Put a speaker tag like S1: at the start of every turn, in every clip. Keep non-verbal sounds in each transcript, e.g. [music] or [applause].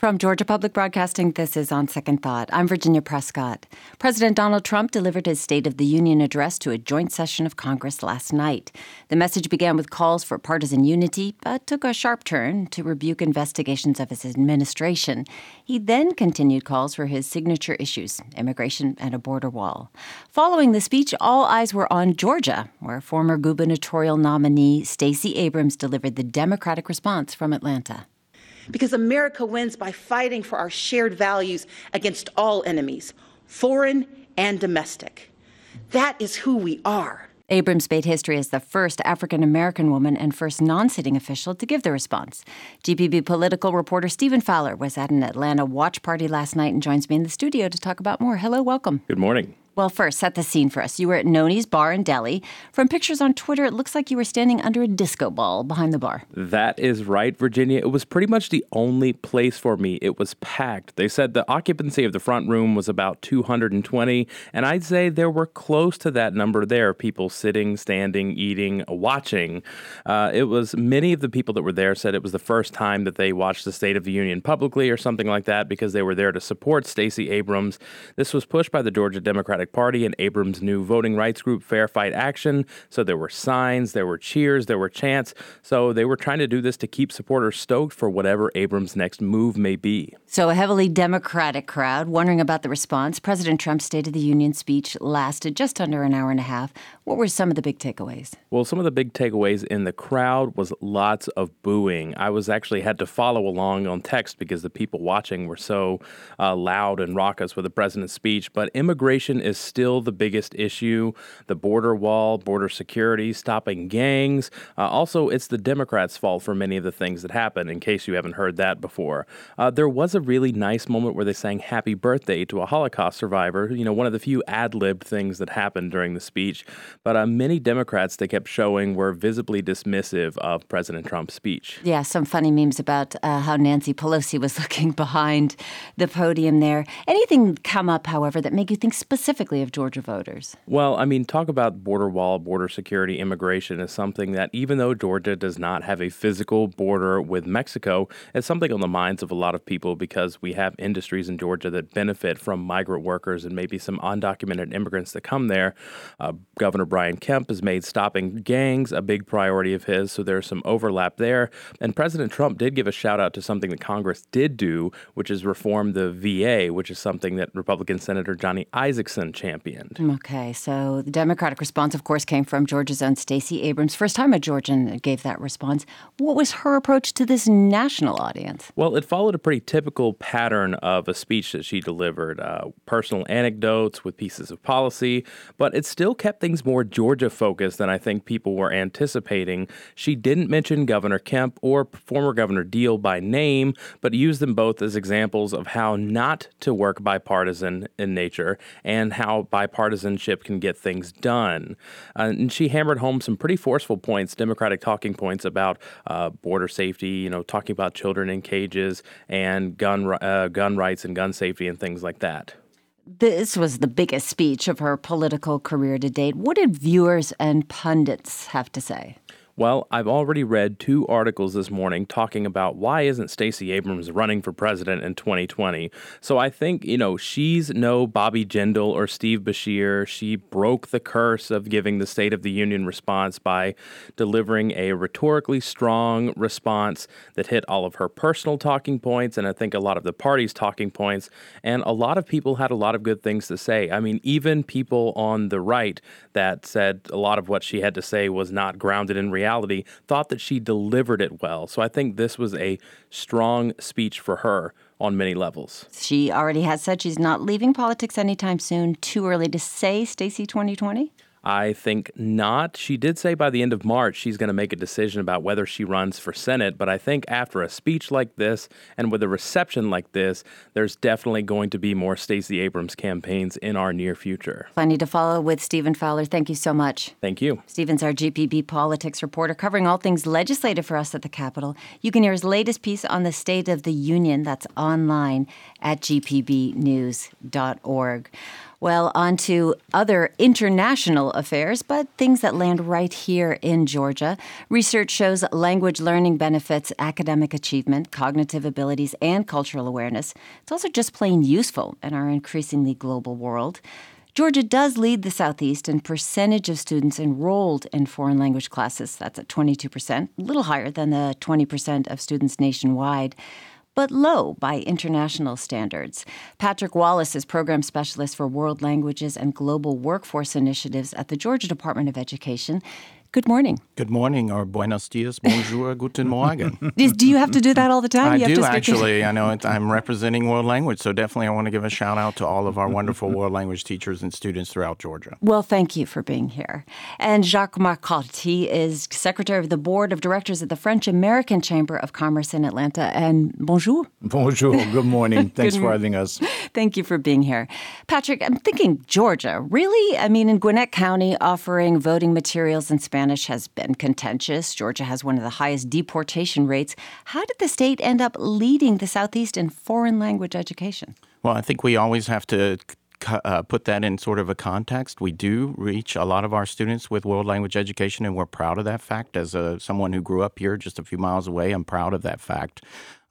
S1: From Georgia Public Broadcasting, this is On Second Thought. I'm Virginia Prescott. President Donald Trump delivered his State of the Union address to a joint session of Congress last night. The message began with calls for partisan unity, but took a sharp turn to rebuke investigations of his administration. He then continued calls for his signature issues immigration and a border wall. Following the speech, all eyes were on Georgia, where former gubernatorial nominee Stacey Abrams delivered the Democratic response from Atlanta
S2: because America wins by fighting for our shared values against all enemies, foreign and domestic. That is who we are.
S1: Abrams made history as the first African American woman and first non sitting official to give the response. GPB political reporter Stephen Fowler was at an Atlanta watch party last night and joins me in the studio to talk about more. Hello, welcome.
S3: Good morning.
S1: Well, first, set the scene for us. You were at Noni's Bar in Deli. From pictures on Twitter, it looks like you were standing under a disco ball behind the bar.
S3: That is right, Virginia. It was pretty much the only place for me. It was packed. They said the occupancy of the front room was about 220, and I'd say there were close to that number there people sitting, standing, eating, watching. Uh, it was many of the people that were there said it was the first time that they watched the State of the Union publicly or something like that because they were there to support Stacey Abrams. This was pushed by the Georgia Democratic Democratic Party and Abrams' new voting rights group, Fair Fight Action. So there were signs, there were cheers, there were chants. So they were trying to do this to keep supporters stoked for whatever Abrams' next move may be.
S1: So a heavily Democratic crowd wondering about the response. President Trump's State of the Union speech lasted just under an hour and a half. What were some of the big takeaways?
S3: Well, some of the big takeaways in the crowd was lots of booing. I was actually had to follow along on text because the people watching were so uh, loud and raucous with the president's speech. But immigration is still the biggest issue the border wall, border security, stopping gangs. Uh, also, it's the Democrats' fault for many of the things that happen, in case you haven't heard that before. Uh, there was a really nice moment where they sang happy birthday to a Holocaust survivor, you know, one of the few ad libbed things that happened during the speech. But uh, many Democrats they kept showing were visibly dismissive of President Trump's speech.
S1: Yeah, some funny memes about uh, how Nancy Pelosi was [laughs] looking behind the podium there. Anything come up, however, that make you think specifically? Specifically of Georgia voters?
S3: Well, I mean, talk about border wall, border security, immigration is something that even though Georgia does not have a physical border with Mexico, it's something on the minds of a lot of people because we have industries in Georgia that benefit from migrant workers and maybe some undocumented immigrants that come there. Uh, Governor Brian Kemp has made stopping gangs a big priority of his, so there's some overlap there. And President Trump did give a shout out to something that Congress did do, which is reform the VA, which is something that Republican Senator Johnny Isakson championed.
S1: Okay, so the Democratic response, of course, came from Georgia's own Stacey Abrams. First time a Georgian gave that response. What was her approach to this national audience?
S3: Well, it followed a pretty typical pattern of a speech that she delivered uh, personal anecdotes with pieces of policy, but it still kept things more Georgia focused than I think people were anticipating. She didn't mention Governor Kemp or former Governor Deal by name, but used them both as examples of how not to work bipartisan in nature and how bipartisanship can get things done. Uh, and she hammered home some pretty forceful points, Democratic talking points about uh, border safety, you know, talking about children in cages and gun, uh, gun rights and gun safety and things like that.
S1: This was the biggest speech of her political career to date. What did viewers and pundits have to say?
S3: Well, I've already read two articles this morning talking about why isn't Stacey Abrams running for president in 2020. So I think, you know, she's no Bobby Jindal or Steve Beshear. She broke the curse of giving the State of the Union response by delivering a rhetorically strong response that hit all of her personal talking points and I think a lot of the party's talking points. And a lot of people had a lot of good things to say. I mean, even people on the right that said a lot of what she had to say was not grounded in reality reality, thought that she delivered it well. So I think this was a strong speech for her on many levels.
S1: She already has said she's not leaving politics anytime soon. Too early to say, Stacey 2020?
S3: I think not. She did say by the end of March she's going to make a decision about whether she runs for Senate, but I think after a speech like this and with a reception like this, there's definitely going to be more Stacey Abrams campaigns in our near future.
S1: Plenty to follow with Stephen Fowler. Thank you so much.
S3: Thank you.
S1: Stephen's our GPB politics reporter covering all things legislative for us at the Capitol. You can hear his latest piece on the State of the Union that's online at gpbnews.org. Well, on to other international affairs, but things that land right here in Georgia. Research shows language learning benefits academic achievement, cognitive abilities, and cultural awareness. It's also just plain useful in our increasingly global world. Georgia does lead the Southeast in percentage of students enrolled in foreign language classes. That's at 22%, a little higher than the 20% of students nationwide but low by international standards. Patrick Wallace is program specialist for world languages and global workforce initiatives at the Georgia Department of Education. Good morning.
S4: Good morning, or buenos dias, bonjour, [laughs] guten morgen.
S1: do you have to do that all the time?
S4: I
S1: you
S4: do actually. I know I'm representing world language, so definitely I want to give a shout out to all of our wonderful [laughs] world language teachers and students throughout Georgia.
S1: Well, thank you for being here. And Jacques Marcotte, he is secretary of the board of directors at the French American Chamber of Commerce in Atlanta. And bonjour.
S5: Bonjour. [laughs] Good morning. Thanks Good for having us.
S1: Thank you for being here. Patrick, I'm thinking Georgia. Really? I mean, in Gwinnett County, offering voting materials in Spanish Spanish has been contentious. Georgia has one of the highest deportation rates. How did the state end up leading the Southeast in foreign language education?
S4: Well, I think we always have to uh, put that in sort of a context. We do reach a lot of our students with world language education, and we're proud of that fact. As a, someone who grew up here just a few miles away, I'm proud of that fact.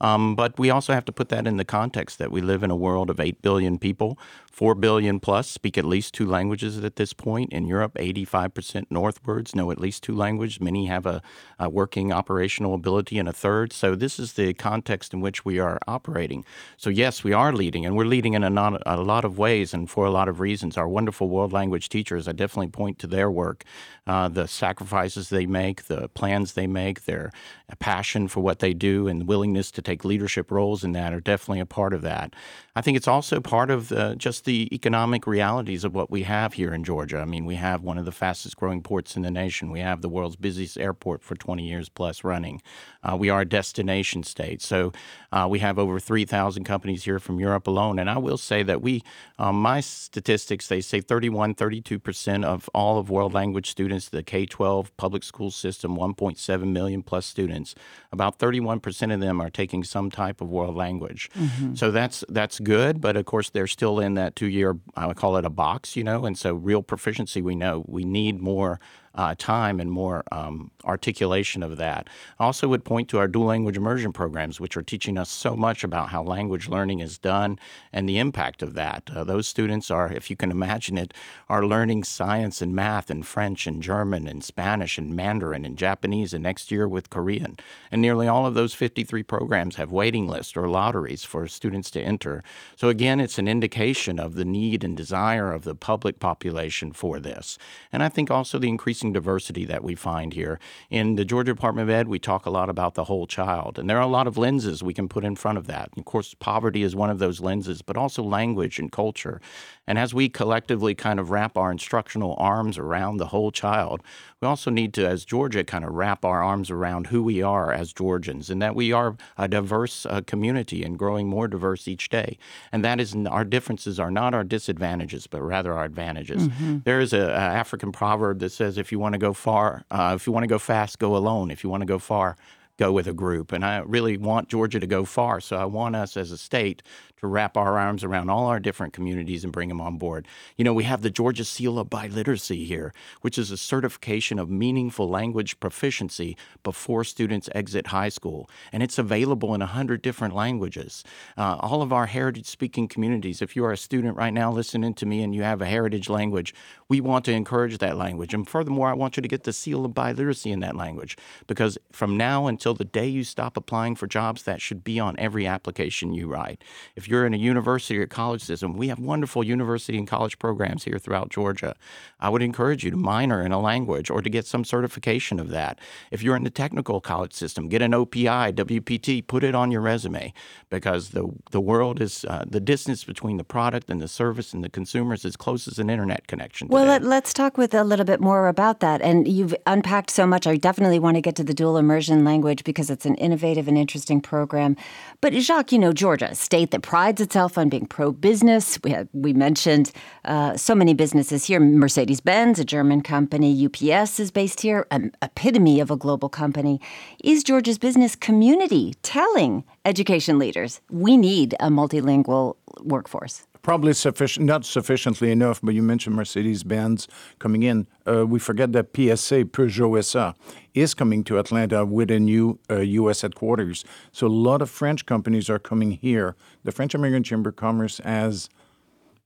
S4: Um, but we also have to put that in the context that we live in a world of 8 billion people. 4 billion plus speak at least two languages at this point. In Europe, 85% northwards know at least two languages. Many have a, a, working operational ability in a third. So, this is the context in which we are operating. So, yes, we are leading, and we're leading in a, not, a lot of ways and for a lot of reasons. Our wonderful world language teachers, I definitely point to their work, uh, the sacrifices they make, the plans they make, their passion for what they do, and willingness to take leadership roles in that are definitely a part of that. I think it's also part of the, just the economic realities of what we have here in Georgia. I mean, we have one of the fastest growing ports in the nation. We have the world's busiest airport for 20 years plus running. Uh, we are a destination state. So uh, we have over 3,000 companies here from Europe alone. And I will say that we, um, my statistics, they say 31, 32% of all of world language students, the K 12 public school system, 1.7 million plus students, about 31% of them are taking some type of world language. Mm-hmm. So that's, that's good. Good, but of course, they're still in that two year, I would call it a box, you know. And so real proficiency, we know we need more uh, time and more um, articulation of that. I also would point to our dual language immersion programs, which are teaching us so much about how language learning is done and the impact of that. Uh, those students are, if you can imagine it, are learning science and math and French and German and Spanish and Mandarin and Japanese and next year with Korean. And nearly all of those 53 programs have waiting lists or lotteries for students to enter. So again, it's an indication of the need and desire of the public population for this. And I think also the increasing increasing diversity that we find here. In the Georgia Department of Ed, we talk a lot about the whole child, and there are a lot of lenses we can put in front of that. Of course, poverty is one of those lenses, but also language and culture. And as we collectively kind of wrap our instructional arms around the whole child, we also need to, as Georgia, kind of wrap our arms around who we are as Georgians and that we are a diverse uh, community and growing more diverse each day. And that is our differences are not our disadvantages, but rather our advantages. Mm-hmm. There is an African proverb that says, if you want to go far, uh, if you want to go fast, go alone. If you want to go far, go with a group. And I really want Georgia to go far. So I want us as a state to wrap our arms around all our different communities and bring them on board. You know, we have the Georgia Seal of Biliteracy here, which is a certification of meaningful language proficiency before students exit high school. And it's available in 100 different languages. Uh, all of our heritage speaking communities, if you are a student right now listening to me and you have a heritage language, we want to encourage that language. And furthermore, I want you to get the Seal of Biliteracy in that language because from now until the day you stop applying for jobs, that should be on every application you write. If you're in a university or college system, we have wonderful university and college programs here throughout Georgia. I would encourage you to minor in a language or to get some certification of that. If you're in the technical college system, get an OPI, WPT, put it on your resume because the the world is uh, the distance between the product and the service and the consumer is as close as an internet connection.
S1: Well, let, us talk with a little bit more about that. And you've unpacked so much. I definitely want to get to the dual immersion language because it's an innovative and interesting program. But Jacques, you know, Georgia, a state that prides itself on being pro-business. We have, we mentioned uh, so many businesses here. Mercedes-Benz, a German company. UPS is based here, an epitome of a global company. Is Georgia's business community telling education leaders we need a multilingual workforce?
S5: Probably sufficient, not sufficiently enough. But you mentioned Mercedes-Benz coming in. Uh, we forget that PSA Peugeot SA is coming to Atlanta with a new uh, U.S. headquarters. So a lot of French companies are coming here. The French American Chamber of Commerce has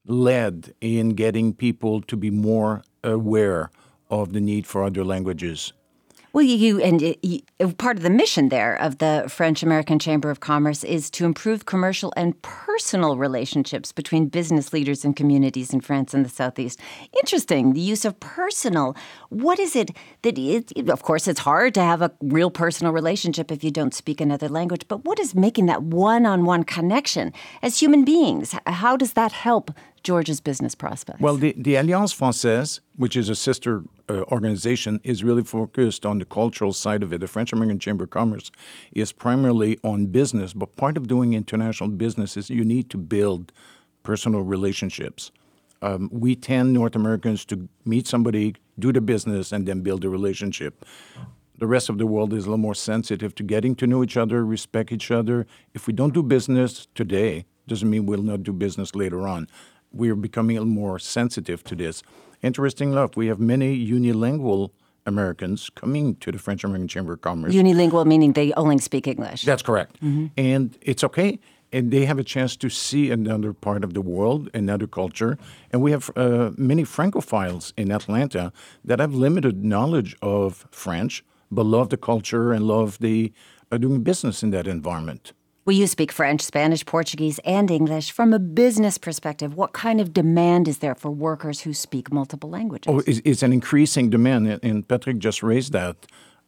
S5: led in getting people to be more aware of the need for other languages
S1: well, you and you, part of the mission there of the French American Chamber of Commerce is to improve commercial and personal relationships between business leaders and communities in France and the Southeast. Interesting, the use of personal. What is it that it, of course it's hard to have a real personal relationship if you don't speak another language, but what is making that one-on-one connection as human beings? How does that help George's business prospects?
S5: Well, the, the Alliance Francaise, which is a sister uh, organization, is really focused on the cultural side of it. The French American Chamber of Commerce is primarily on business, but part of doing international business is you need to build personal relationships. Um, we tend, North Americans, to meet somebody, do the business, and then build a relationship. The rest of the world is a little more sensitive to getting to know each other, respect each other. If we don't do business today, doesn't mean we'll not do business later on we're becoming a little more sensitive to this. Interesting enough, we have many unilingual Americans coming to the French American Chamber of Commerce.
S1: Unilingual meaning they only speak English.
S5: That's correct. Mm-hmm. And it's okay. And they have a chance to see another part of the world, another culture. And we have uh, many Francophiles in Atlanta that have limited knowledge of French, but love the culture and love the uh, doing business in that environment.
S1: Well, you speak French, Spanish, Portuguese, and English. From a business perspective, what kind of demand is there for workers who speak multiple languages?
S5: Oh, it's, it's an increasing demand, and Patrick just raised that.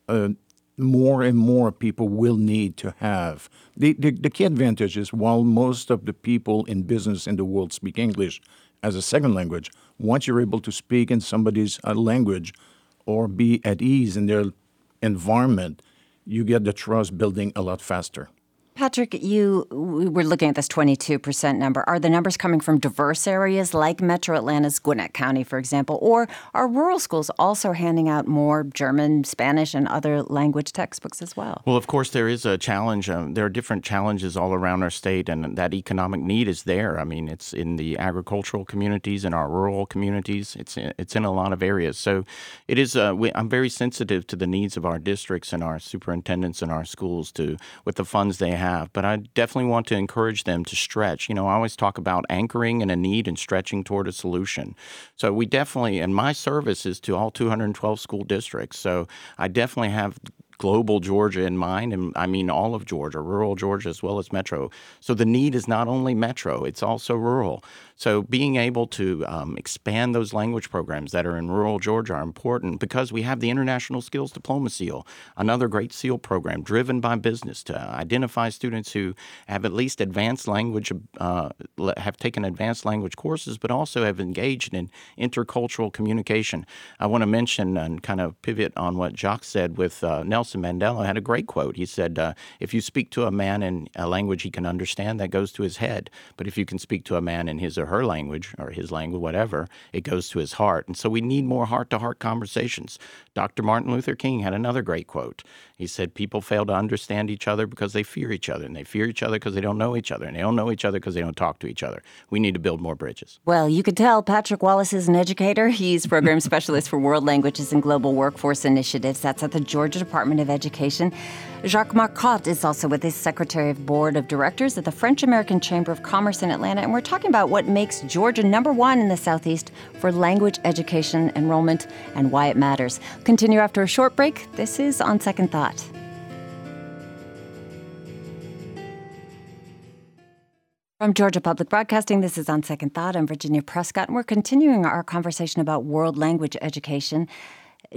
S5: Uh, more and more people will need to have. The, the, the key advantage is while most of the people in business in the world speak English as a second language, once you're able to speak in somebody's uh, language or be at ease in their environment, you get the trust building a lot faster.
S1: Patrick, you we were looking at this 22% number. Are the numbers coming from diverse areas like Metro Atlanta's Gwinnett County, for example, or are rural schools also handing out more German, Spanish, and other language textbooks as well?
S4: Well, of course, there is a challenge. Um, there are different challenges all around our state, and that economic need is there. I mean, it's in the agricultural communities, in our rural communities. It's in, it's in a lot of areas. So, it is. Uh, we, I'm very sensitive to the needs of our districts and our superintendents and our schools to with the funds they have have, but I definitely want to encourage them to stretch. You know, I always talk about anchoring in a need and stretching toward a solution. So we definitely, and my service is to all 212 school districts. So I definitely have global Georgia in mind, and I mean all of Georgia, rural Georgia as well as metro. So the need is not only metro, it's also rural. So being able to um, expand those language programs that are in rural Georgia are important because we have the International Skills Diploma Seal, another great SEAL program driven by business to identify students who have at least advanced language, uh, have taken advanced language courses, but also have engaged in intercultural communication. I want to mention and kind of pivot on what Jacques said with uh, Nelson Mandela had a great quote. He said, uh, "If you speak to a man in a language he can understand, that goes to his head. But if you can speak to a man in his or her language or his language, whatever, it goes to his heart. And so we need more heart to heart conversations. Dr. Martin Luther King had another great quote. He said, People fail to understand each other because they fear each other, and they fear each other because they don't know each other, and they don't know each other because they don't talk to each other. We need to build more bridges.
S1: Well, you could tell Patrick Wallace is an educator. He's program [laughs] specialist for world languages and global workforce initiatives. That's at the Georgia Department of Education. Jacques Marcotte is also with his Secretary of Board of Directors at the French American Chamber of Commerce in Atlanta, and we're talking about what makes Georgia number one in the Southeast for language education enrollment and why it matters. Continue after a short break. This is On Second Thought. From Georgia Public Broadcasting, this is On Second Thought. I'm Virginia Prescott, and we're continuing our conversation about world language education.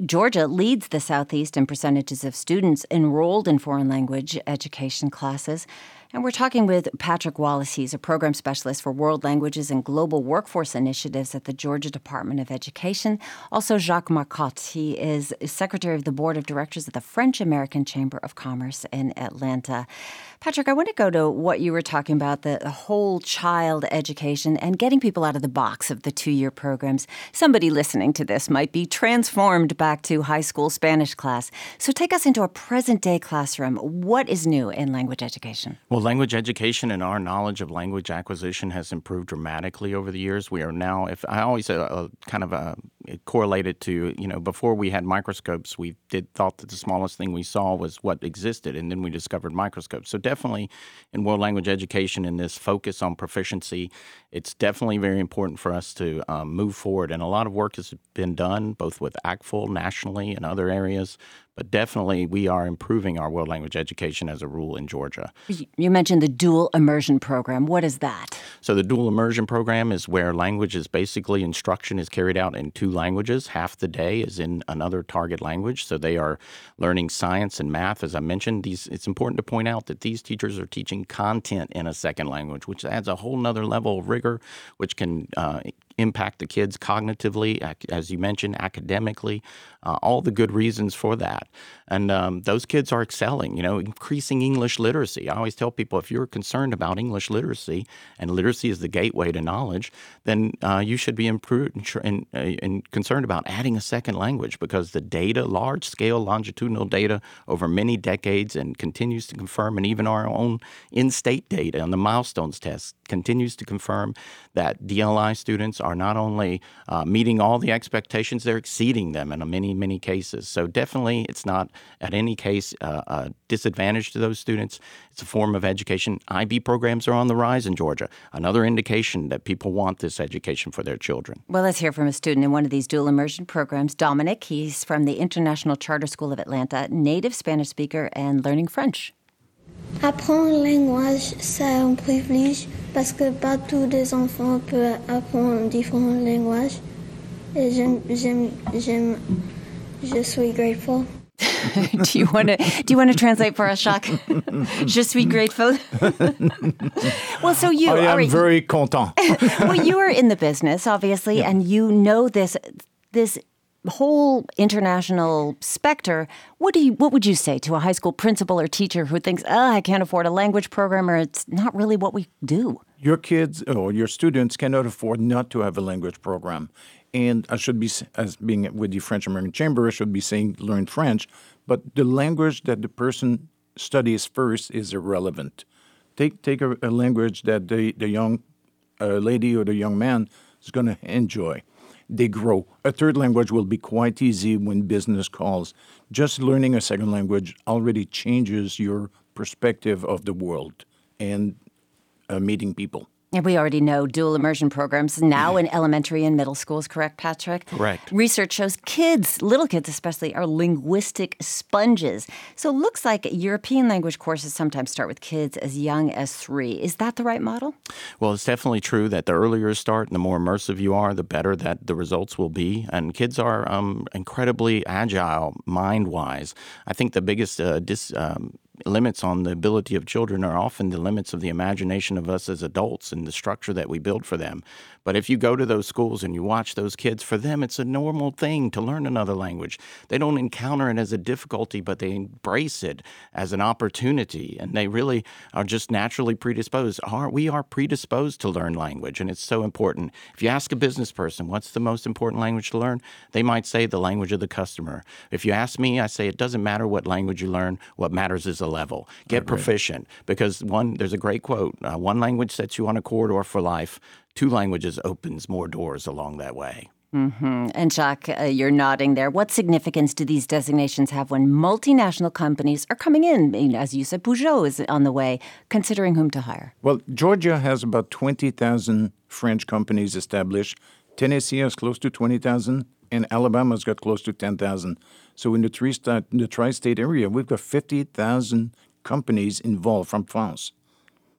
S1: Georgia leads the Southeast in percentages of students enrolled in foreign language education classes. And we're talking with Patrick Wallace. He's a program specialist for world languages and global workforce initiatives at the Georgia Department of Education. Also, Jacques Marcotte. He is secretary of the board of directors of the French American Chamber of Commerce in Atlanta. Patrick, I want to go to what you were talking about the, the whole child education and getting people out of the box of the two year programs. Somebody listening to this might be transformed back to high school Spanish class. So take us into a present day classroom. What is new in language education?
S4: Well, language education and our knowledge of language acquisition has improved dramatically over the years. We are now, if I always uh, uh kind of uh, correlated to, you know, before we had microscopes, we did thought that the smallest thing we saw was what existed, and then we discovered microscopes. So definitely in world language education and this focus on proficiency, it's definitely very important for us to um, move forward. And a lot of work has been done both with ACTFL nationally and other areas, but definitely we are improving our world language education as a rule in Georgia.
S1: You mentioned the dual immersion program. What is that?
S4: So the dual immersion program is where language is basically instruction is carried out in two languages. Half the day is in another target language. So they are learning science and math. As I mentioned, these it's important to point out that these teachers are teaching content in a second language, which adds a whole nother level of rigor, which can uh, impact the kids cognitively, as you mentioned, academically, uh, all the good reasons for that. And um, those kids are excelling, you know, increasing English literacy. I always tell people if you're concerned about English literacy, and literacy is the gateway to knowledge, then uh, you should be improved and, and, and concerned about adding a second language because the data, large scale longitudinal data over many decades, and continues to confirm, and even our own in state data on the milestones test continues to confirm that DLI students are not only uh, meeting all the expectations, they're exceeding them in many, many cases. So definitely it's not at any case uh, a disadvantage to those students. It's a form of education. IB programs are on the rise in Georgia, another indication that people want this education for their children.
S1: Well, let's hear from a student in one of these dual immersion programs, Dominic. He's from the International Charter School of Atlanta, native Spanish speaker and learning French.
S6: Apprendre langue, c'est un privilège parce que pas tous les enfants peuvent apprendre différents langages. Et j'aime, j'aime, j'aime, je suis grateful. [laughs]
S1: do you want to do you want to translate for us, Jacques? [laughs] Je suis grateful. [laughs] well, so you
S5: I
S1: am
S5: right. very content.
S1: well, you are in the business, obviously, yeah. and you know this this whole international specter. What do you what would you say to a high school principal or teacher who thinks, "Oh, I can't afford a language program, or it's not really what we do"?
S5: Your kids or your students cannot afford not to have a language program. And I should be, as being with the French American Chamber, I should be saying learn French, but the language that the person studies first is irrelevant. Take, take a, a language that the, the young uh, lady or the young man is going to enjoy. They grow. A third language will be quite easy when business calls. Just learning a second language already changes your perspective of the world and uh, meeting people.
S1: And we already know dual immersion programs now in elementary and middle schools, correct, Patrick?
S4: Correct.
S1: Research shows kids, little kids especially, are linguistic sponges. So it looks like European language courses sometimes start with kids as young as three. Is that the right model?
S4: Well, it's definitely true that the earlier you start and the more immersive you are, the better that the results will be. And kids are um, incredibly agile mind wise. I think the biggest uh, dis, um, limits on the ability of children are often the limits of the imagination of us as adults and the structure that we build for them. But if you go to those schools and you watch those kids, for them it's a normal thing to learn another language. They don't encounter it as a difficulty, but they embrace it as an opportunity, and they really are just naturally predisposed. Are we are predisposed to learn language, and it's so important. If you ask a business person what's the most important language to learn, they might say the language of the customer. If you ask me, I say it doesn't matter what language you learn. What matters is the level. Get proficient because one. There's a great quote: uh, "One language sets you on a corridor for life two languages opens more doors along that way.
S1: Mm-hmm. And Jacques, uh, you're nodding there. What significance do these designations have when multinational companies are coming in? I mean, As you said, Peugeot is on the way, considering whom to hire.
S5: Well, Georgia has about 20,000 French companies established. Tennessee has close to 20,000, and Alabama's got close to 10,000. So in the, three state, the tri-state area, we've got 50,000 companies involved from France.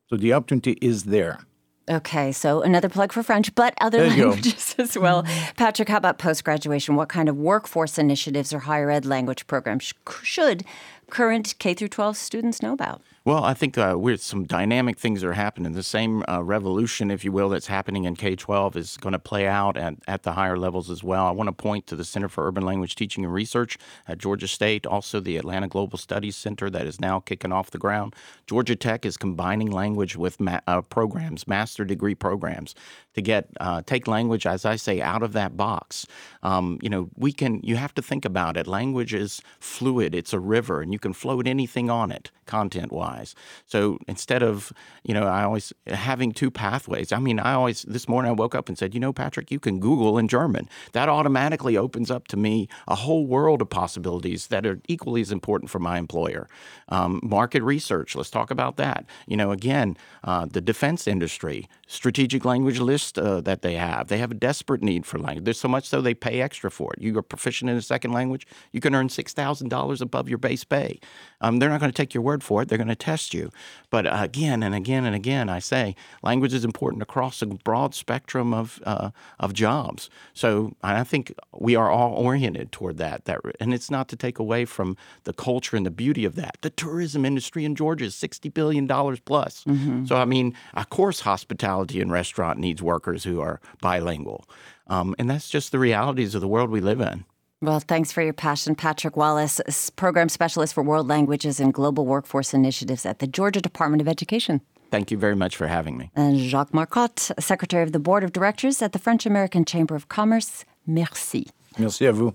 S5: So the opportunity is there.
S1: Okay, so another plug for French, but other languages [laughs] as well. Patrick, how about post graduation? What kind of workforce initiatives or higher ed language programs should current K through 12 students know about?
S4: Well, I think uh, we're, some dynamic things are happening. The same uh, revolution, if you will, that's happening in K 12 is going to play out at, at the higher levels as well. I want to point to the Center for Urban Language Teaching and Research at Georgia State, also the Atlanta Global Studies Center that is now kicking off the ground. Georgia Tech is combining language with ma- uh, programs, master degree programs, to get uh, take language, as I say, out of that box. Um, you know, we can. You have to think about it. Language is fluid. It's a river, and you can float anything on it, content wise. So instead of, you know, I always having two pathways. I mean, I always this morning I woke up and said, you know, Patrick, you can Google in German. That automatically opens up to me a whole world of possibilities that are equally as important for my employer. Um, market research. Let's talk about that. You know, again, uh, the defense industry, strategic language list uh, that they have. They have a desperate need for language. There's so much so they pay extra for it. You are proficient in a second language, you can earn six thousand dollars above your base pay. Um, they're not going to take your word for it. They're going to test you. But uh, again and again and again, I say language is important across a broad spectrum of uh, of jobs. So I think we are all oriented toward that. That and it's not to take away from the culture and the beauty of that. The tourism industry in Georgia is sixty billion dollars plus. Mm-hmm. So I mean, of course, hospitality and restaurant needs workers who are bilingual, um, and that's just the realities of the world we live in.
S1: Well, thanks for your passion, Patrick Wallace, Program Specialist for World Languages and Global Workforce Initiatives at the Georgia Department of Education.
S4: Thank you very much for having me.
S1: And Jacques Marcotte, Secretary of the Board of Directors at the French American Chamber of Commerce. Merci.
S5: Merci à vous.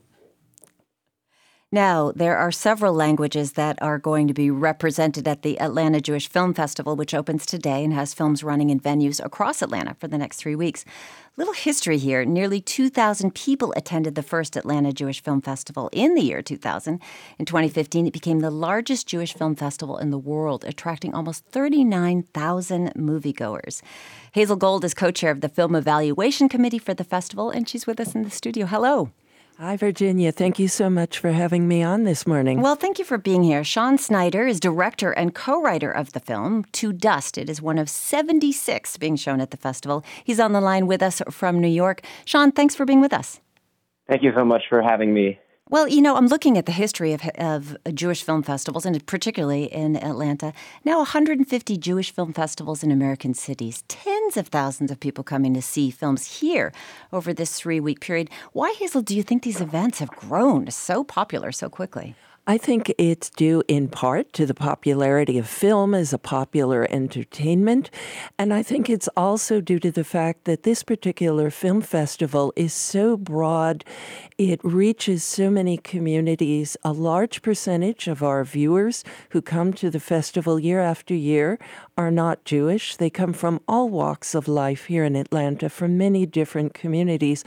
S1: Now, there are several languages that are going to be represented at the Atlanta Jewish Film Festival, which opens today and has films running in venues across Atlanta for the next three weeks. Little history here nearly 2,000 people attended the first Atlanta Jewish Film Festival in the year 2000. In 2015, it became the largest Jewish film festival in the world, attracting almost 39,000 moviegoers. Hazel Gold is co chair of the Film Evaluation Committee for the festival, and she's with us in the studio. Hello.
S7: Hi, Virginia. Thank you so much for having me on this morning.
S1: Well, thank you for being here. Shawn Snyder is director and co writer of the film, To Dust. It is one of 76 being shown at the festival. He's on the line with us from New York. Shawn, thanks for being with us.
S8: Thank you so much for having me.
S1: Well, you know, I'm looking at the history of, of Jewish film festivals, and particularly in Atlanta. Now, 150 Jewish film festivals in American cities, tens of thousands of people coming to see films here over this three week period. Why, Hazel, do you think these events have grown so popular so quickly?
S7: I think it's due in part to the popularity of film as a popular entertainment. And I think it's also due to the fact that this particular film festival is so broad. It reaches so many communities. A large percentage of our viewers who come to the festival year after year are not Jewish. They come from all walks of life here in Atlanta, from many different communities.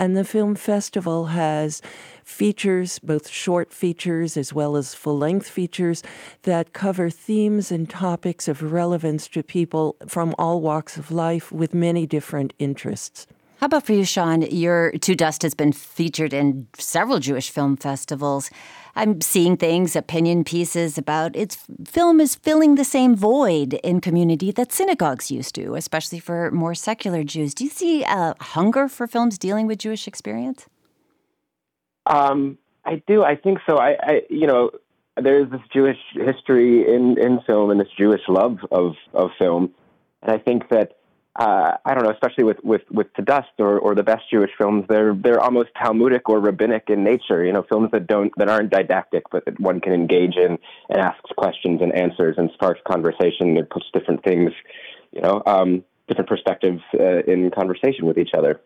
S7: And the film festival has features, both short features as well as full length features, that cover themes and topics of relevance to people from all walks of life with many different interests.
S1: How about for you, Shawn? Your To Dust has been featured in several Jewish film festivals. I'm seeing things, opinion pieces about its film is filling the same void in community that synagogues used to, especially for more secular Jews. Do you see a hunger for films dealing with Jewish experience?
S8: Um, I do. I think so. I, I, you know, there's this Jewish history in, in film and this Jewish love of, of film. And I think that, uh, I don't know, especially with, with, with To Dust or, or the best Jewish films, they're, they're almost Talmudic or rabbinic in nature, you know, films that don't, that aren't didactic, but that one can engage in and asks questions and answers and sparks conversation and puts different things, you know, um, different perspectives uh, in conversation with each other.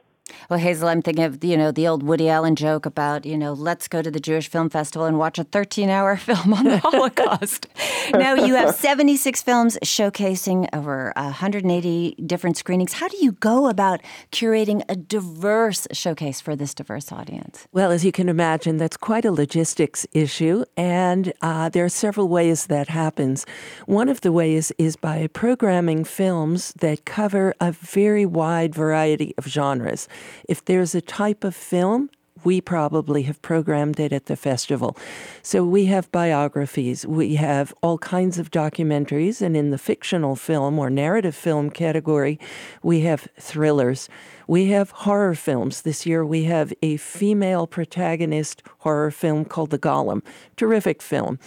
S1: Well, Hazel, I'm thinking of, you know, the old Woody Allen joke about, you know, let's go to the Jewish Film Festival and watch a 13 hour [laughs] film on the Holocaust. now, you have 76 films showcasing over 180 different screenings. How do you go about curating a diverse showcase for this diverse audience?
S7: Well, as you can imagine, that's quite a logistics issue. And uh, there are several ways that happens. One of the ways is by programming films that cover a very wide variety of genres. If there's a type of film we probably have programmed it at the festival. So we have biographies, we have all kinds of documentaries, and in the fictional film or narrative film category, we have thrillers. We have horror films. This year we have a female protagonist horror film called The Golem. Terrific film.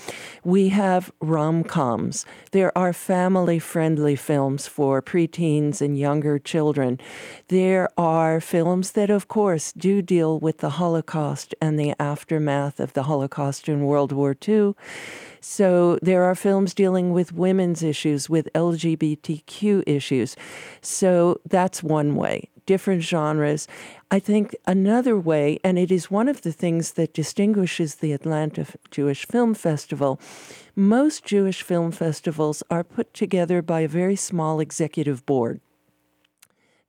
S7: We have rom coms. There are family friendly films for preteens and younger children. There are films that, of course, do deal with the Holocaust and the aftermath of the Holocaust in World War II. So there are films dealing with women's issues, with LGBTQ issues. So that's one way different genres. I think another way, and it is one of the things that distinguishes the Atlanta Jewish Film Festival, most Jewish film festivals are put together by a very small executive board.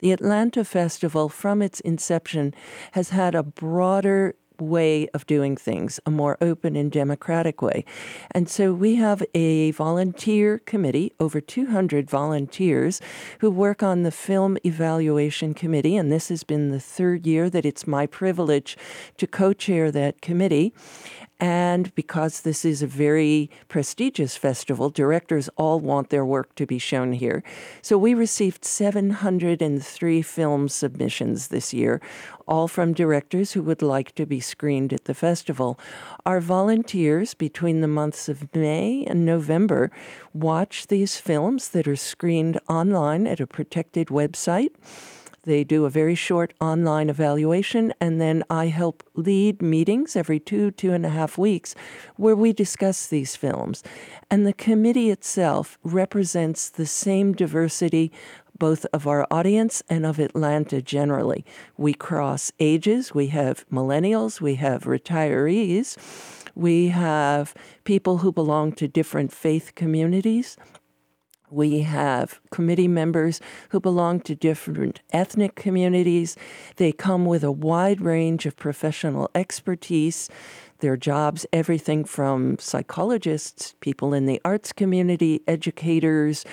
S7: The Atlanta Festival, from its inception, has had a broader way of doing things, a more open and democratic way. And so we have a volunteer committee, over 200 volunteers, who work on the Film Evaluation Committee. And this has been the third year that it's my privilege to co chair that committee. And because this is a very prestigious festival, directors all want their work to be shown here. So we received 703 film submissions this year, all from directors who would like to be screened at the festival. Our volunteers between the months of May and November watch these films that are screened online at a protected website. They do a very short online evaluation, and then I help lead meetings every two, two and a half weeks where we discuss these films. And the committee itself represents the same diversity both of our audience and of Atlanta generally. We cross ages, we have millennials, we have retirees, we have people who belong to different faith communities. We have committee members who belong to different ethnic communities. They come with a wide range of professional expertise. Their jobs, everything from psychologists, people in the arts community, educators,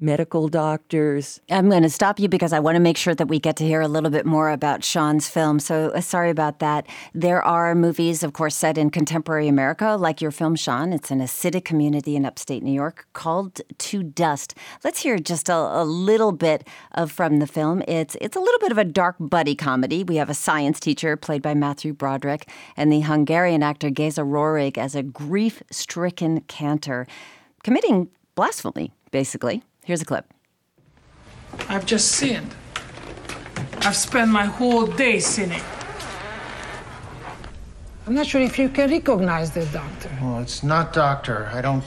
S7: medical doctors.
S1: I'm going to stop you because I want to make sure that we get to hear a little bit more about Shawn's film. So uh, sorry about that. There are movies, of course, set in contemporary America, like your film, Shawn. It's in a Hasidic community in upstate New York called To Dust. Let's hear just a, a little bit of from the film. It's it's a little bit of a dark buddy comedy. We have a science teacher played by Matthew Broderick and the Hungarian actor Geza Rohrig as a grief-stricken cantor committing blasphemy, basically. Here's a clip.
S9: I've just sinned. I've spent my whole day sinning. I'm not sure if you can recognize the doctor.
S10: Well, it's not doctor. I don't.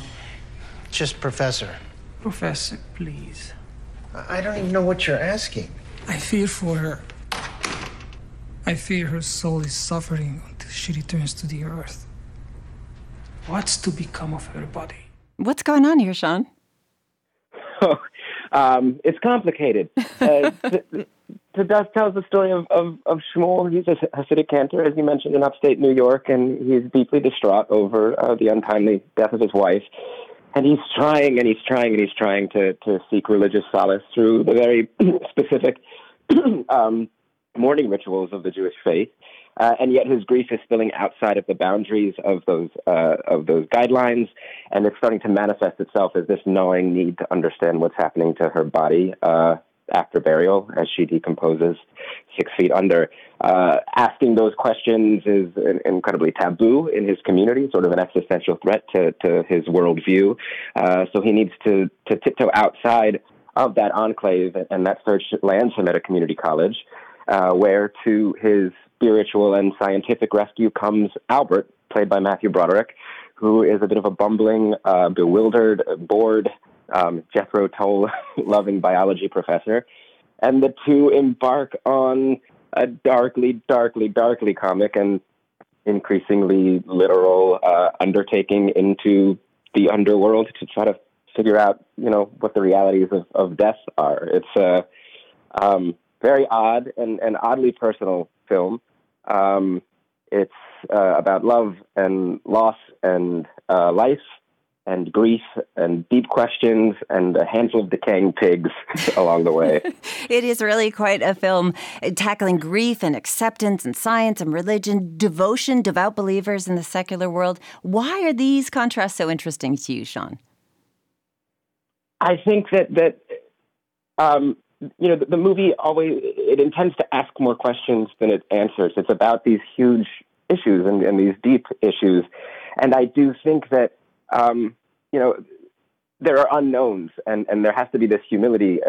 S10: Just professor.
S9: Professor, please.
S10: I don't even know what you're asking.
S9: I fear for her. I fear her soul is suffering until she returns to the earth. What's to become of her body?
S1: What's going on here, Shawn?
S8: So [laughs] um, it's complicated. [laughs] Uh, to, Dust tells the story of, of, of Shmuel. He's a Hasidic cantor, as you mentioned, in upstate New York, and he's deeply distraught over uh, the untimely death of his wife. And he's trying and he's trying and he's trying to, to seek religious solace through the very [clears throat] specific [clears throat] um, mourning rituals of the Jewish faith. Uh, and yet his grief is spilling outside of the boundaries of those uh, of those guidelines, and it's starting to manifest itself as this gnawing need to understand what's happening to her body uh, after burial as she decomposes six feet under. Uh, asking those questions is incredibly taboo in his community, sort of an existential threat to, to his worldview. Uh, so he needs to to tiptoe outside of that enclave, and that search lands him at a community college. Uh, where to his spiritual and scientific rescue comes Albert, played by Matthew Broderick, who is a bit of a bumbling, uh, bewildered, bored, um, Jethro Tull [laughs] loving biology professor. And the two embark on a darkly, darkly, darkly comic and increasingly literal uh, undertaking into the underworld to try to figure out, you know, what the realities of, of death are. It's a um, very odd and, and oddly personal film. Um, it's uh, about love and loss and uh, life, and grief and deep questions and a handful of decaying pigs [laughs] along the way. [laughs]
S1: it is really quite a film uh, tackling grief and acceptance and science and religion, devotion, devout believers in the secular world. Why are these contrasts so interesting to you, Shawn?
S8: I think that that um, you know the, the movie always it intends to ask more questions than it answers. It's about these huge issues and, and these deep issues, and I do think that um, you know, there are unknowns, and, and there has to be this humility.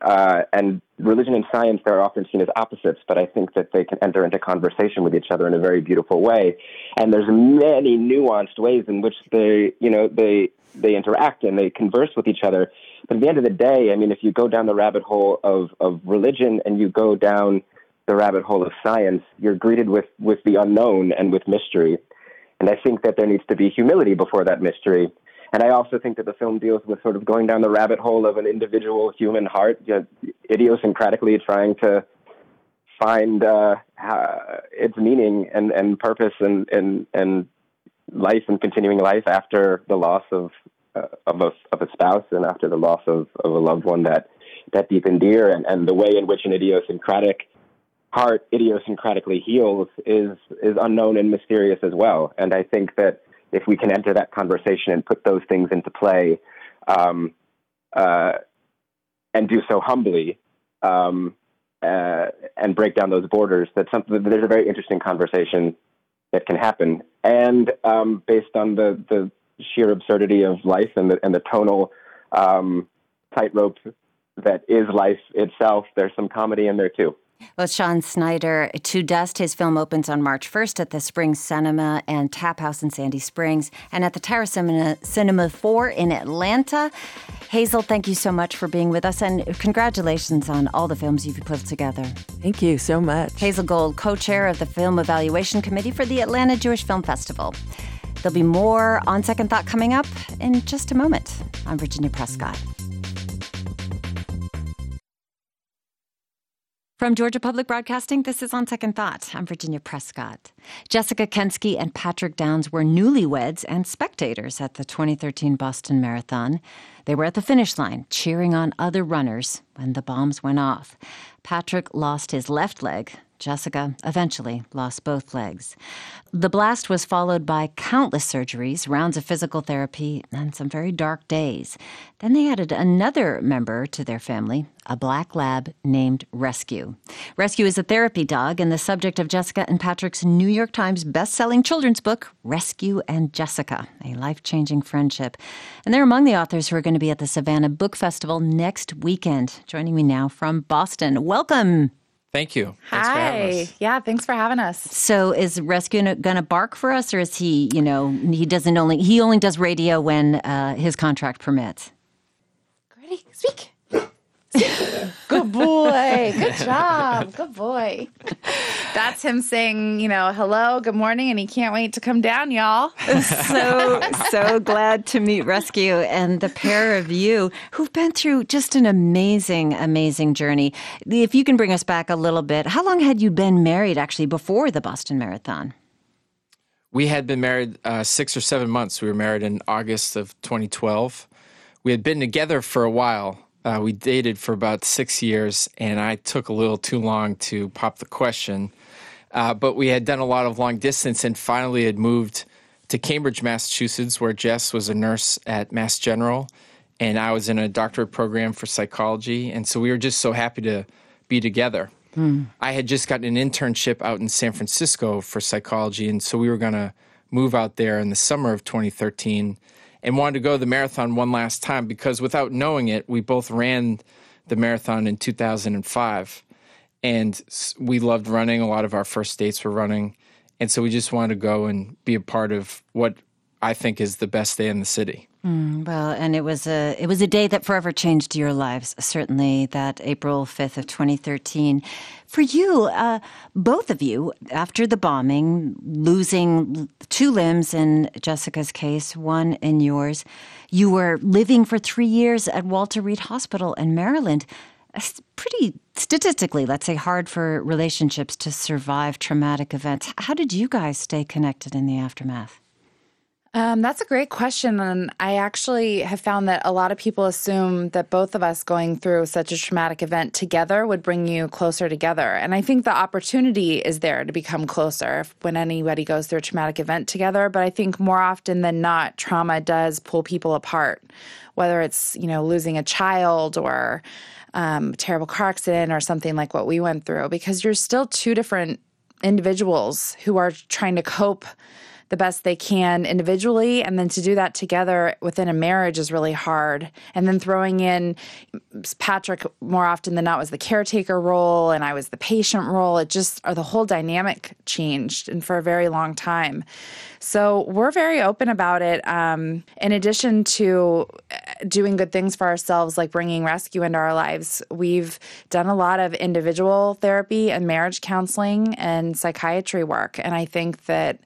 S8: Uh, and religion and science, they're often seen as opposites, but I think that they can enter into conversation with each other in a very beautiful way. And there's many nuanced ways in which they, you know, they they interact and they converse with each other. But at the end of the day, I mean, if you go down the rabbit hole of, of religion and you go down the rabbit hole of science, you're greeted with, with the unknown and with mystery. And I think that there needs to be humility before that mystery. And I also think that the film deals with sort of going down the rabbit hole of an individual human heart, you know, idiosyncratically trying to find uh, its meaning and, and purpose and, and, and life and continuing life after the loss of uh, of a of a spouse and after the loss of, of a loved one that that deep and dear and, and the way in which an idiosyncratic heart idiosyncratically heals is is unknown and mysterious as well. And I think that if we can enter that conversation and put those things into play, um, uh, and do so humbly, um, uh, and break down those borders, that something there's a very interesting conversation that can happen. And um, based on the the sheer absurdity of life and the and the tonal um, tightrope that is life itself, there's some comedy in there too.
S1: Well, Shawn Snyder, To Dust, his film opens on March 1st at the Spring Cinema and Tap House in Sandy Springs and at the Tara Cinema, Cinema 4 in Atlanta. Hazel, thank you so much for being with us and congratulations on all the films you've put together.
S7: Thank you so much.
S1: Hazel Gold, co chair of the Film Evaluation Committee for the Atlanta Jewish Film Festival. There'll be more on Second Thought coming up in just a moment. I'm Virginia Prescott. From Georgia Public Broadcasting, this is On Second Thought. I'm Virginia Prescott. Jessica Kensky and Patrick Downes were newlyweds and spectators at the 2013 Boston Marathon. They were at the finish line, cheering on other runners when the bombs went off. Patrick lost his left leg, Jessica eventually lost both legs. The blast was followed by countless surgeries, rounds of physical therapy, and some very dark days. Then they added another member to their family, a black lab named Rescue. Rescue is a therapy dog and the subject of Jessica and Patrick's New York Times best-selling children's book, Rescue and Jessica, a life-changing friendship. And they're among the authors who are going to be at the Savannah Book Festival next weekend. Joining me now from Boston. Welcome.
S11: Thank you.
S12: Thanks Hi. Yeah, thanks for having us.
S1: So is Rescue going to bark for us or is he, you know, he doesn't only he only does radio when uh, his contract permits?
S12: Ready? Speak. [laughs] Good boy. Good [laughs] job. Good boy. That's him saying, you know, hello, good morning, and he can't wait to come down, y'all.
S1: so, so glad to meet Rescue and the pair of you who've been through just an amazing, amazing journey. If you can bring us back a little bit, how long had you been married actually before the Boston Marathon?
S11: We had been married uh, six or seven months. We were married in August of 2012. We had been together for a while uh, we dated for about six years, and I took a little too long to pop the question. Uh, but we had done a lot of long distance and finally had moved to Cambridge, Massachusetts, where Jess was a nurse at Mass General, and I was in a doctorate program for psychology. And so we were just so happy to be together. Mm. I had just gotten an internship out in San Francisco for psychology, and so we were going to move out there in the summer of 2013 and wanted to go to the marathon one last time because without knowing it, we both ran the marathon in 2005. And we loved running. A lot of our first dates were running. And so we just wanted to go and be a part of what I think is the best day in the city.
S1: Mm, well, and it was a it was a day that forever changed your lives. Certainly, that April fifth of twenty thirteen. For you, uh, both of you, after the bombing, losing two limbs in Jessica's case, one in yours, you were living for three years at Walter Reed Hospital in Maryland. It's pretty statistically, let's say, hard for relationships to survive traumatic events. How did you guys stay connected in the aftermath?
S12: Um, that's a great question. And I actually have found that a lot of people assume that both of us going through such a traumatic event together would bring you closer together. And I think the opportunity is there to become closer when anybody goes through a traumatic event together. But I think more often than not, trauma does pull people apart, whether it's, you know, losing a child or um, terrible car accident or something like what we went through, because you're still two different individuals who are trying to cope the best they can individually and then to do that together within a marriage is really hard. And then throwing in patrick more often than not was the caretaker role and i was the patient role. It just or the whole dynamic changed and for a very long time. So we're very open about it. Um, in addition to uh, doing good things for ourselves like bringing rescue into our lives we've done a lot of individual therapy and marriage counseling and psychiatry work. And i think that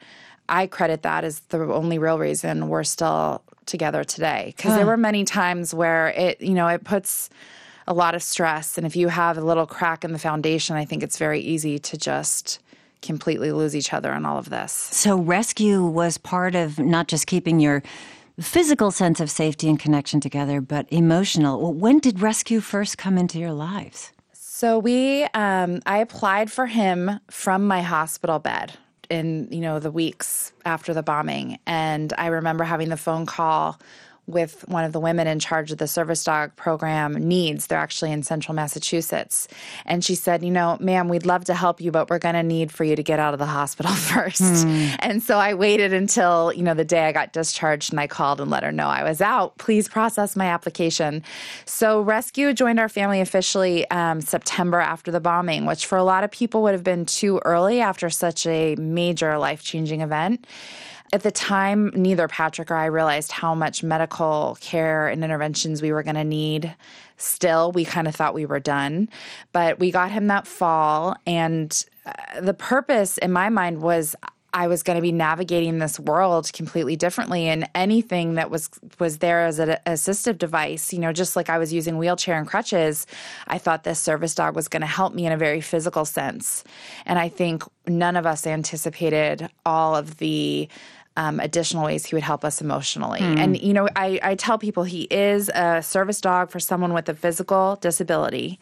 S12: I credit that as the only real reason we're still together today. Because huh. there were many times where it, you know, it puts a lot of stress. And if you have a little crack in the foundation, I think it's very easy to just completely lose each other in all of this.
S1: So, rescue was part of not just keeping your physical sense of safety and connection together, but emotional. When did rescue first come into your lives?
S12: So we, um, I applied for him from my hospital bed in you know the weeks after the bombing. And i remember having the phone call with one of the women in charge of the service dog program NEADS. They're actually in central massachusetts. And she said you know ma'am we'd love to help you but we're going to need for you to get out of the hospital [laughs] first. Mm. and so i waited until you know the day i got discharged and i called and let her know i was out. Please process my application. So rescue joined our family officially um, september after the bombing which for a lot of people would have been too early after such a major life-changing event at the time, neither Patrick or I realized how much medical care and interventions we were going to need. Still, we kind of thought we were done. But we got him that fall. And uh, the purpose in my mind was I was going to be navigating this world completely differently, and anything that was was there as an assistive device, you know, just like I was using wheelchair and crutches, I thought this service dog was going to help me in a very physical sense, and I think none of us anticipated all of the um, additional ways he would help us emotionally. Mm. And, you know, I, I tell people he is a service dog for someone with a physical disability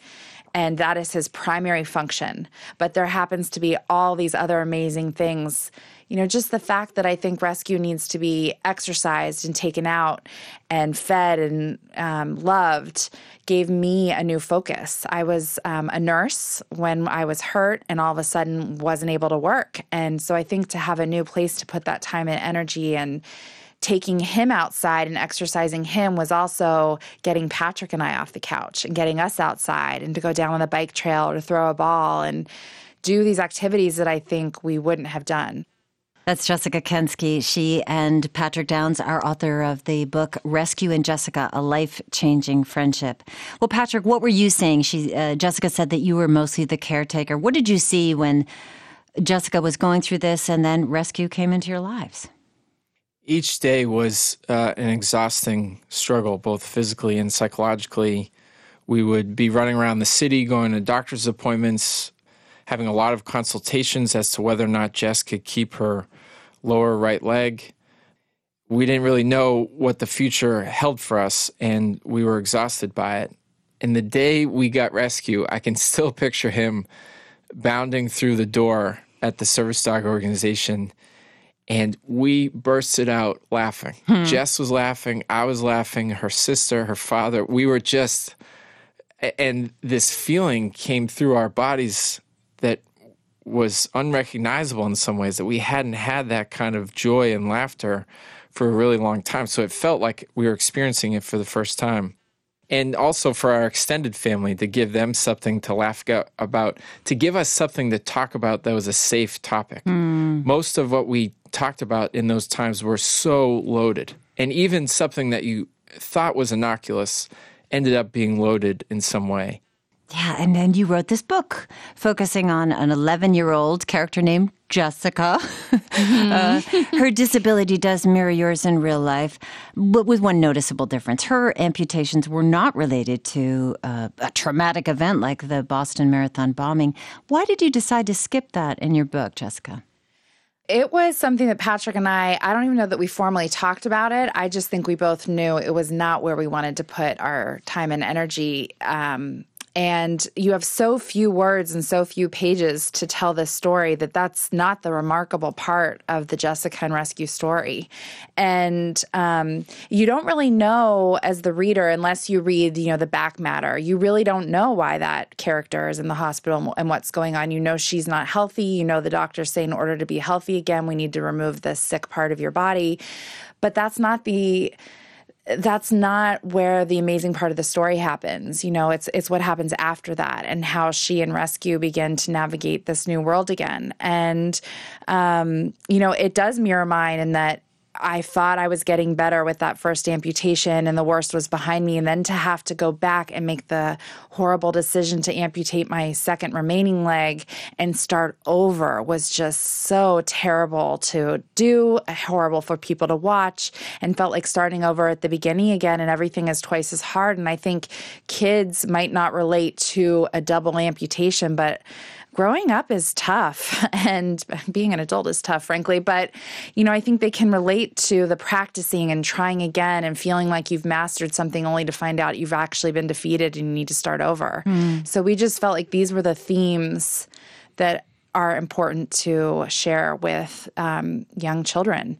S12: and that is his primary function. But there happens to be all these other amazing things you know, just the fact that I think rescue needs to be exercised and taken out and fed and um, loved gave me a new focus. I was um, a nurse when I was hurt and all of a sudden wasn't able to work. And so I think to have a new place to put that time and energy and taking him outside and exercising him was also getting Patrick and I off the couch and getting us outside and to go down on the bike trail or to throw a ball and do these activities that I think we wouldn't have done.
S1: That's Jessica Kensky. She and Patrick Downes are author of the book Rescue and Jessica: A Life-Changing Friendship. Well, Patrick, what were you saying? She, uh, Jessica said that you were mostly the caretaker. What did you see when Jessica was going through this, and then rescue came into your lives?
S11: Each day was uh, an exhausting struggle, both physically and psychologically. We would be running around the city, going to doctor's appointments, having a lot of consultations as to whether or not Jess could keep her lower right leg. We didn't really know what the future held for us, and we were exhausted by it. And the day we got rescue, I can still [laughs] picture him bounding through the door at the service dog organization. And we bursted out laughing. Hmm. Jess was laughing. I was laughing. Her sister, her father. We were just, and this feeling came through our bodies that was unrecognizable in some ways that we hadn't had that kind of joy and laughter for a really long time. So it felt like we were experiencing it for the first time. And also for our extended family to give them something to laugh about, to give us something to talk about that was a safe topic. Mm. Most of what we talked about in those times were so loaded. And even something that you thought was innocuous ended up being loaded in some way.
S1: Yeah, and then you wrote this book focusing on an 11 year old character named Jessica. [laughs] Mm-hmm. uh, her disability does mirror yours in real life, but with one noticeable difference. Her amputations were not related to uh, a traumatic event like the Boston Marathon bombing. Why did you decide to skip that in your book, Jessica?
S12: It was something that Patrick and I, I don't even know that we formally talked about it. I just think we both knew it was not where we wanted to put our time and energy. Um, and you have so few words and so few pages to tell this story that that's not the remarkable part of the Jessica and Rescue story. And um, you don't really know as the reader, unless you read, you know, the back matter, you really don't know why that character is in the hospital and what's going on. You know she's not healthy. You know the doctors say in order to be healthy again, we need to remove this sick part of your body. But that's not the that's not where the amazing part of the story happens. You know, it's it's what happens after that and how she and Rescue begin to navigate this new world again. And um, you know, it does mirror mine in that I thought I was getting better with that first amputation and the worst was behind me. And then to have to go back and make the horrible decision to amputate my second remaining leg and start over was just so terrible to do, horrible for people to watch, and felt like starting over at the beginning again and everything is twice as hard. And I think kids might not relate to a double amputation, but growing up is tough [laughs] and being an adult is tough, frankly. But, you know, I think they can relate to the practicing and trying again and feeling like you've mastered something only to find out you've actually been defeated and you need to start over. Mm. So we just felt like these were the themes that are important to share with um, young children.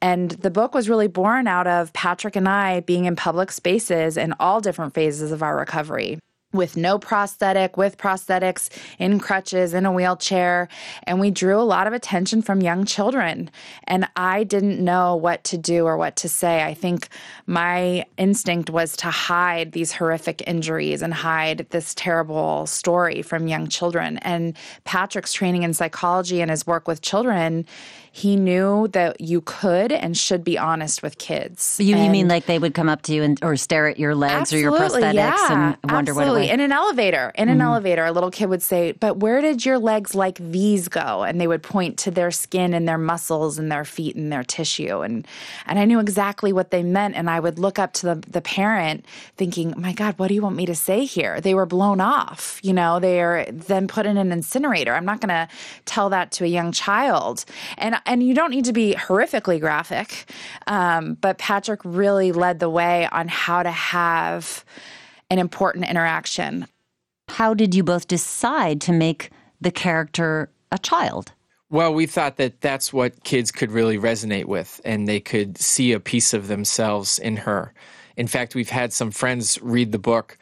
S12: And the book was really born out of Patrick and I being in public spaces in all different phases of our recovery with no prosthetic, with prosthetics, in crutches, in a wheelchair. And we drew a lot of attention from young children. And I didn't know what to do or what to say. I think my instinct was to hide these horrific injuries and hide this terrible story from young children. And Patrick's training in psychology and his work with children he knew that you could and should be honest with kids.
S1: You, you mean like they would come up to you and or stare at your legs or your prosthetics
S12: yeah,
S1: and wonder
S12: absolutely.
S1: what?
S12: In an elevator, in an mm-hmm. elevator, a little kid would say, "But where did your legs like these go?" And they would point to their skin and their muscles and their feet and their tissue, and and I knew exactly what they meant. And I would look up to the the parent, thinking, "My God, what do you want me to say here?" They were blown off. You know, they are then put in an incinerator. I'm not going to tell that to a young child, and and you don't need to be horrifically graphic, um, but Patrick really led the way on how to have an important interaction.
S1: How did you both decide to make the character a child?
S11: Well, we thought that that's what kids could really resonate with, and they could see a piece of themselves in her. In fact, we've had some friends read the book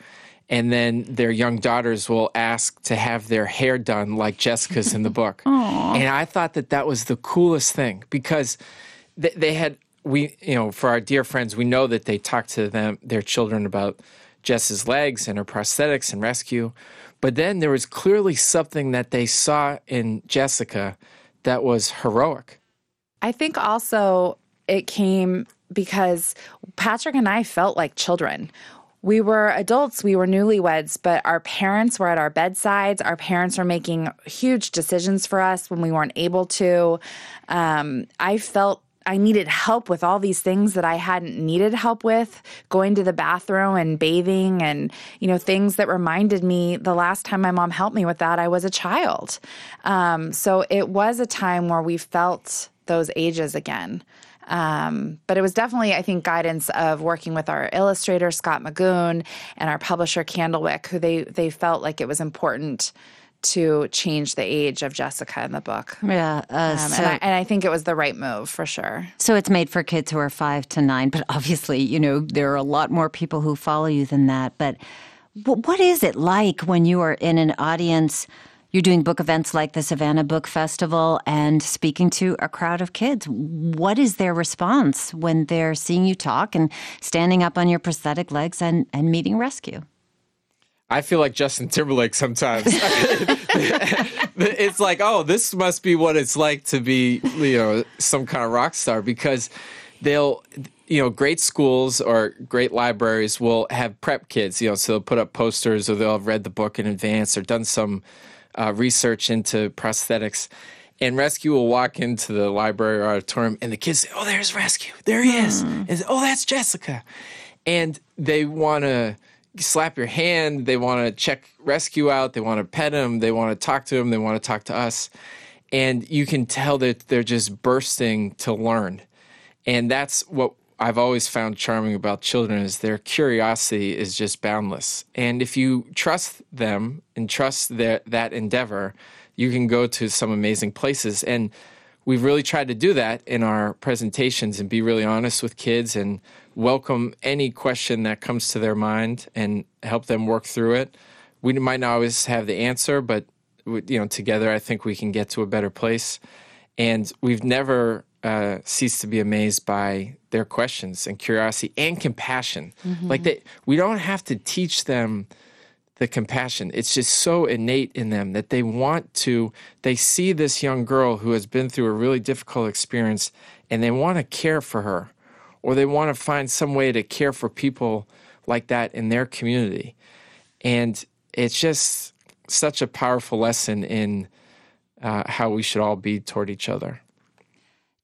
S11: and then their young daughters will ask to have their hair done like Jessica's in the [laughs] book. and I thought that that was the coolest thing because they, they had we you know for our dear friends we know that they talk to them their children about Jess's legs and her prosthetics and rescue, but then there was clearly something that they saw in Jessica that was heroic.
S12: I think also it came because Patrick and I felt like children we were adults, we were newlyweds, but our parents were at our bedsides. Our parents were making huge decisions for us when we weren't able to. Um, I felt I needed help with all these things that I hadn't needed help with, going to the bathroom and bathing and, you know, things that reminded me the last time my mom helped me with that, I was a child. Um, so it was a time where we felt those ages again. Um, but it was definitely, I think, guidance of working with our illustrator Scott Magoon and our publisher Candlewick, who they they felt like it was important to change the age of Jessica in the book.
S1: Yeah, uh,
S12: um, so, and, I, and, I, think it was the right move for sure.
S1: So it's made for kids who are five to nine, but obviously, you know, there are a lot more people who follow you than that. But what is it like when you are in an audience? You're doing book events like the Savannah Book Festival and speaking to a crowd of kids. What is their response when they're seeing you talk and standing up on your prosthetic legs and, and meeting rescue?
S11: I feel like Justin Timberlake sometimes. [laughs] [laughs] it's like, oh, this must be what it's like to be, you know, some kind of rock star because they'll you know, great schools or great libraries will have prep kids, you know, so they'll put up posters or they'll have read the book in advance or done some uh, research into prosthetics. And Rescue will walk into the library or auditorium, and the kids say, "Oh, there's Rescue. There he is. Hmm. And, oh, that's Jessica." And they want to slap your hand. They want to check Rescue out. They want to pet him. They want to talk to him. They want to talk to us. and you can tell that they're just bursting to learn. And that's what I've always found charming about children is their curiosity is just boundless. And if you trust them and trust their, that endeavor, you can go to some amazing places. And we've really tried to do that in our presentations and be really honest with kids and welcome any question that comes to their mind and help them work through it. We might not always have the answer, but you know, together I think we can get to a better place. And we've never uh, ceased to be amazed by their questions and curiosity and compassion. Mm-hmm. Like that, we don't have to teach them the compassion. It's just so innate in them that they want to, they see this young girl who has been through a really difficult experience and they want to care for her or they want to find some way to care for people like that in their community. And it's just such a powerful lesson in uh, how we should all be toward each other.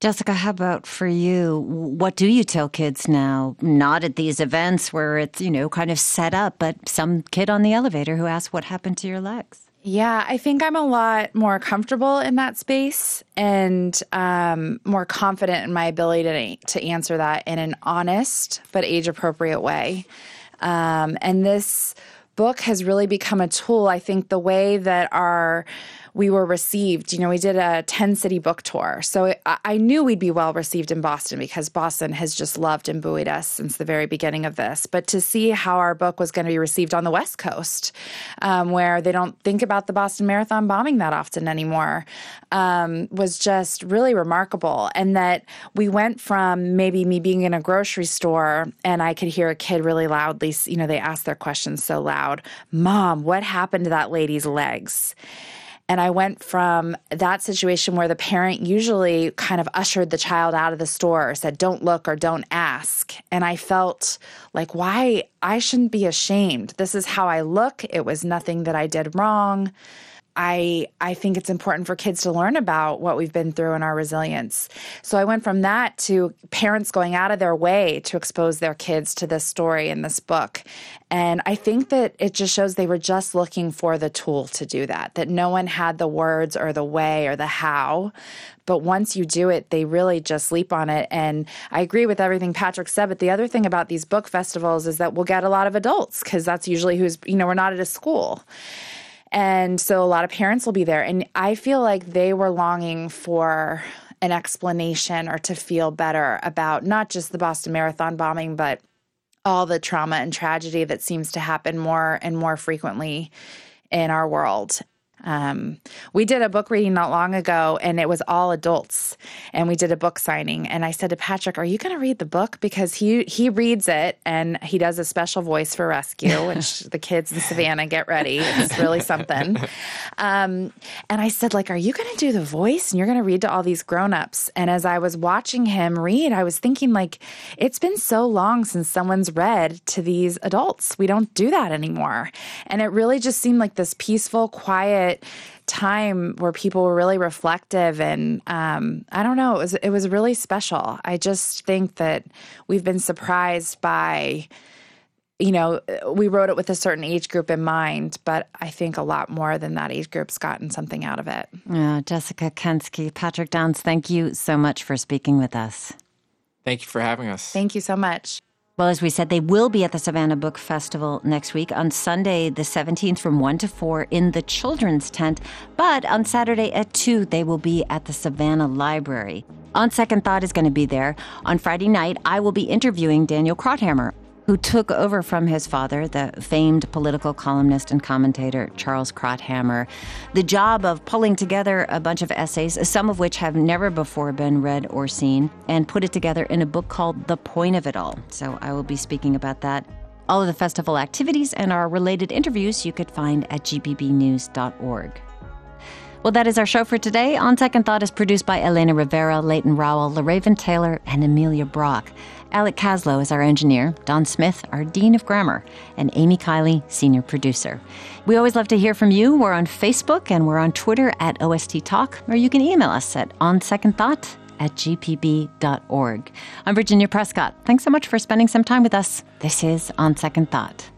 S1: Jessica, how about for you? What do you tell kids now? Not at these events where it's, you know, kind of set up, but some kid on the elevator who asks, What happened to your legs?
S12: Yeah, I think I'm a lot more comfortable in that space and um, more confident in my ability to, to answer that in an honest but age appropriate way. Um, and this book has really become a tool. I think the way that our we were received. You know, we did a 10 city book tour. So I knew we'd be well received in Boston because Boston has just loved and buoyed us since the very beginning of this. But to see how our book was going to be received on the West Coast, um, where they don't think about the Boston Marathon bombing that often anymore, um, was just really remarkable. And that we went from maybe me being in a grocery store and I could hear a kid really loudly, you know, they asked their questions so loud Mom, what happened to that lady's legs? And I went from that situation where the parent usually kind of ushered the child out of the store or said, don't look or don't ask. And I felt like, why? I shouldn't be ashamed. This is how I look. It was nothing that I did wrong. I I think it's important for kids to learn about what we've been through and our resilience. So I went from that to parents going out of their way to expose their kids to this story in this book. And I think that it just shows they were just looking for the tool to do that. That no one had the words or the way or the how, but once you do it, they really just leap on it. And I agree with everything Patrick said. But the other thing about these book festivals is that we'll get a lot of adults because that's usually who's, you know, we're not at a school. And so a lot of parents will be there. And I feel like they were longing for an explanation or to feel better about not just the Boston Marathon bombing, but all the trauma and tragedy that seems to happen more and more frequently in our world. Um, we did a book reading not long ago, and it was all adults, and we did a book signing. And I said to Patrick, "Are you going to read the book?" Because he he reads it, and he does a special voice for Rescue, [laughs] which the kids in Savannah get ready. It's really something. Um, and I said, "Like, are you going to do the voice, and you're going to read to all these grown-ups?" And as I was watching him read, I was thinking, like, it's been so long since someone's read to these adults. We don't do that anymore, and it really just seemed like this peaceful, quiet time where people were really reflective and um, I don't know it was it was really special. I just think that we've been surprised by you know we wrote it with a certain age group in mind, but I think a lot more than that age group's gotten something out of it.
S1: Yeah, Jessica Kensky, Patrick Downes, thank you so much for speaking with us.
S11: Thank you for having us.
S12: Thank you so much.
S1: Well, as we said, they will be at the Savannah Book Festival next week on Sunday, the 17th, from 1 to 4 in the children's tent. But on Saturday at 2, they will be at the Savannah Library. On Second Thought is going to be there. On Friday night, I will be interviewing Daniel Krauthammer who took over from his father, the famed political columnist and commentator Charles Krauthammer, the job of pulling together a bunch of essays, some of which have never before been read or seen, and put it together in a book called The Point of It All. So I will be speaking about that. All of the festival activities and our related interviews you could find at gpbnews.org. Well, that is our show for today. On Second Thought is produced by Elena Rivera, Leighton Rowell, LaRaven Taylor, and Amelia Brock. Alec Caslow is our engineer, Don Smith, our Dean of Grammar, and Amy Kiley, Senior Producer. We always love to hear from you. We're on Facebook and we're on Twitter at OST Talk, or you can email us at onsecondthought at gpb.org. I'm Virginia Prescott. Thanks so much for spending some time with us. This is On Second Thought.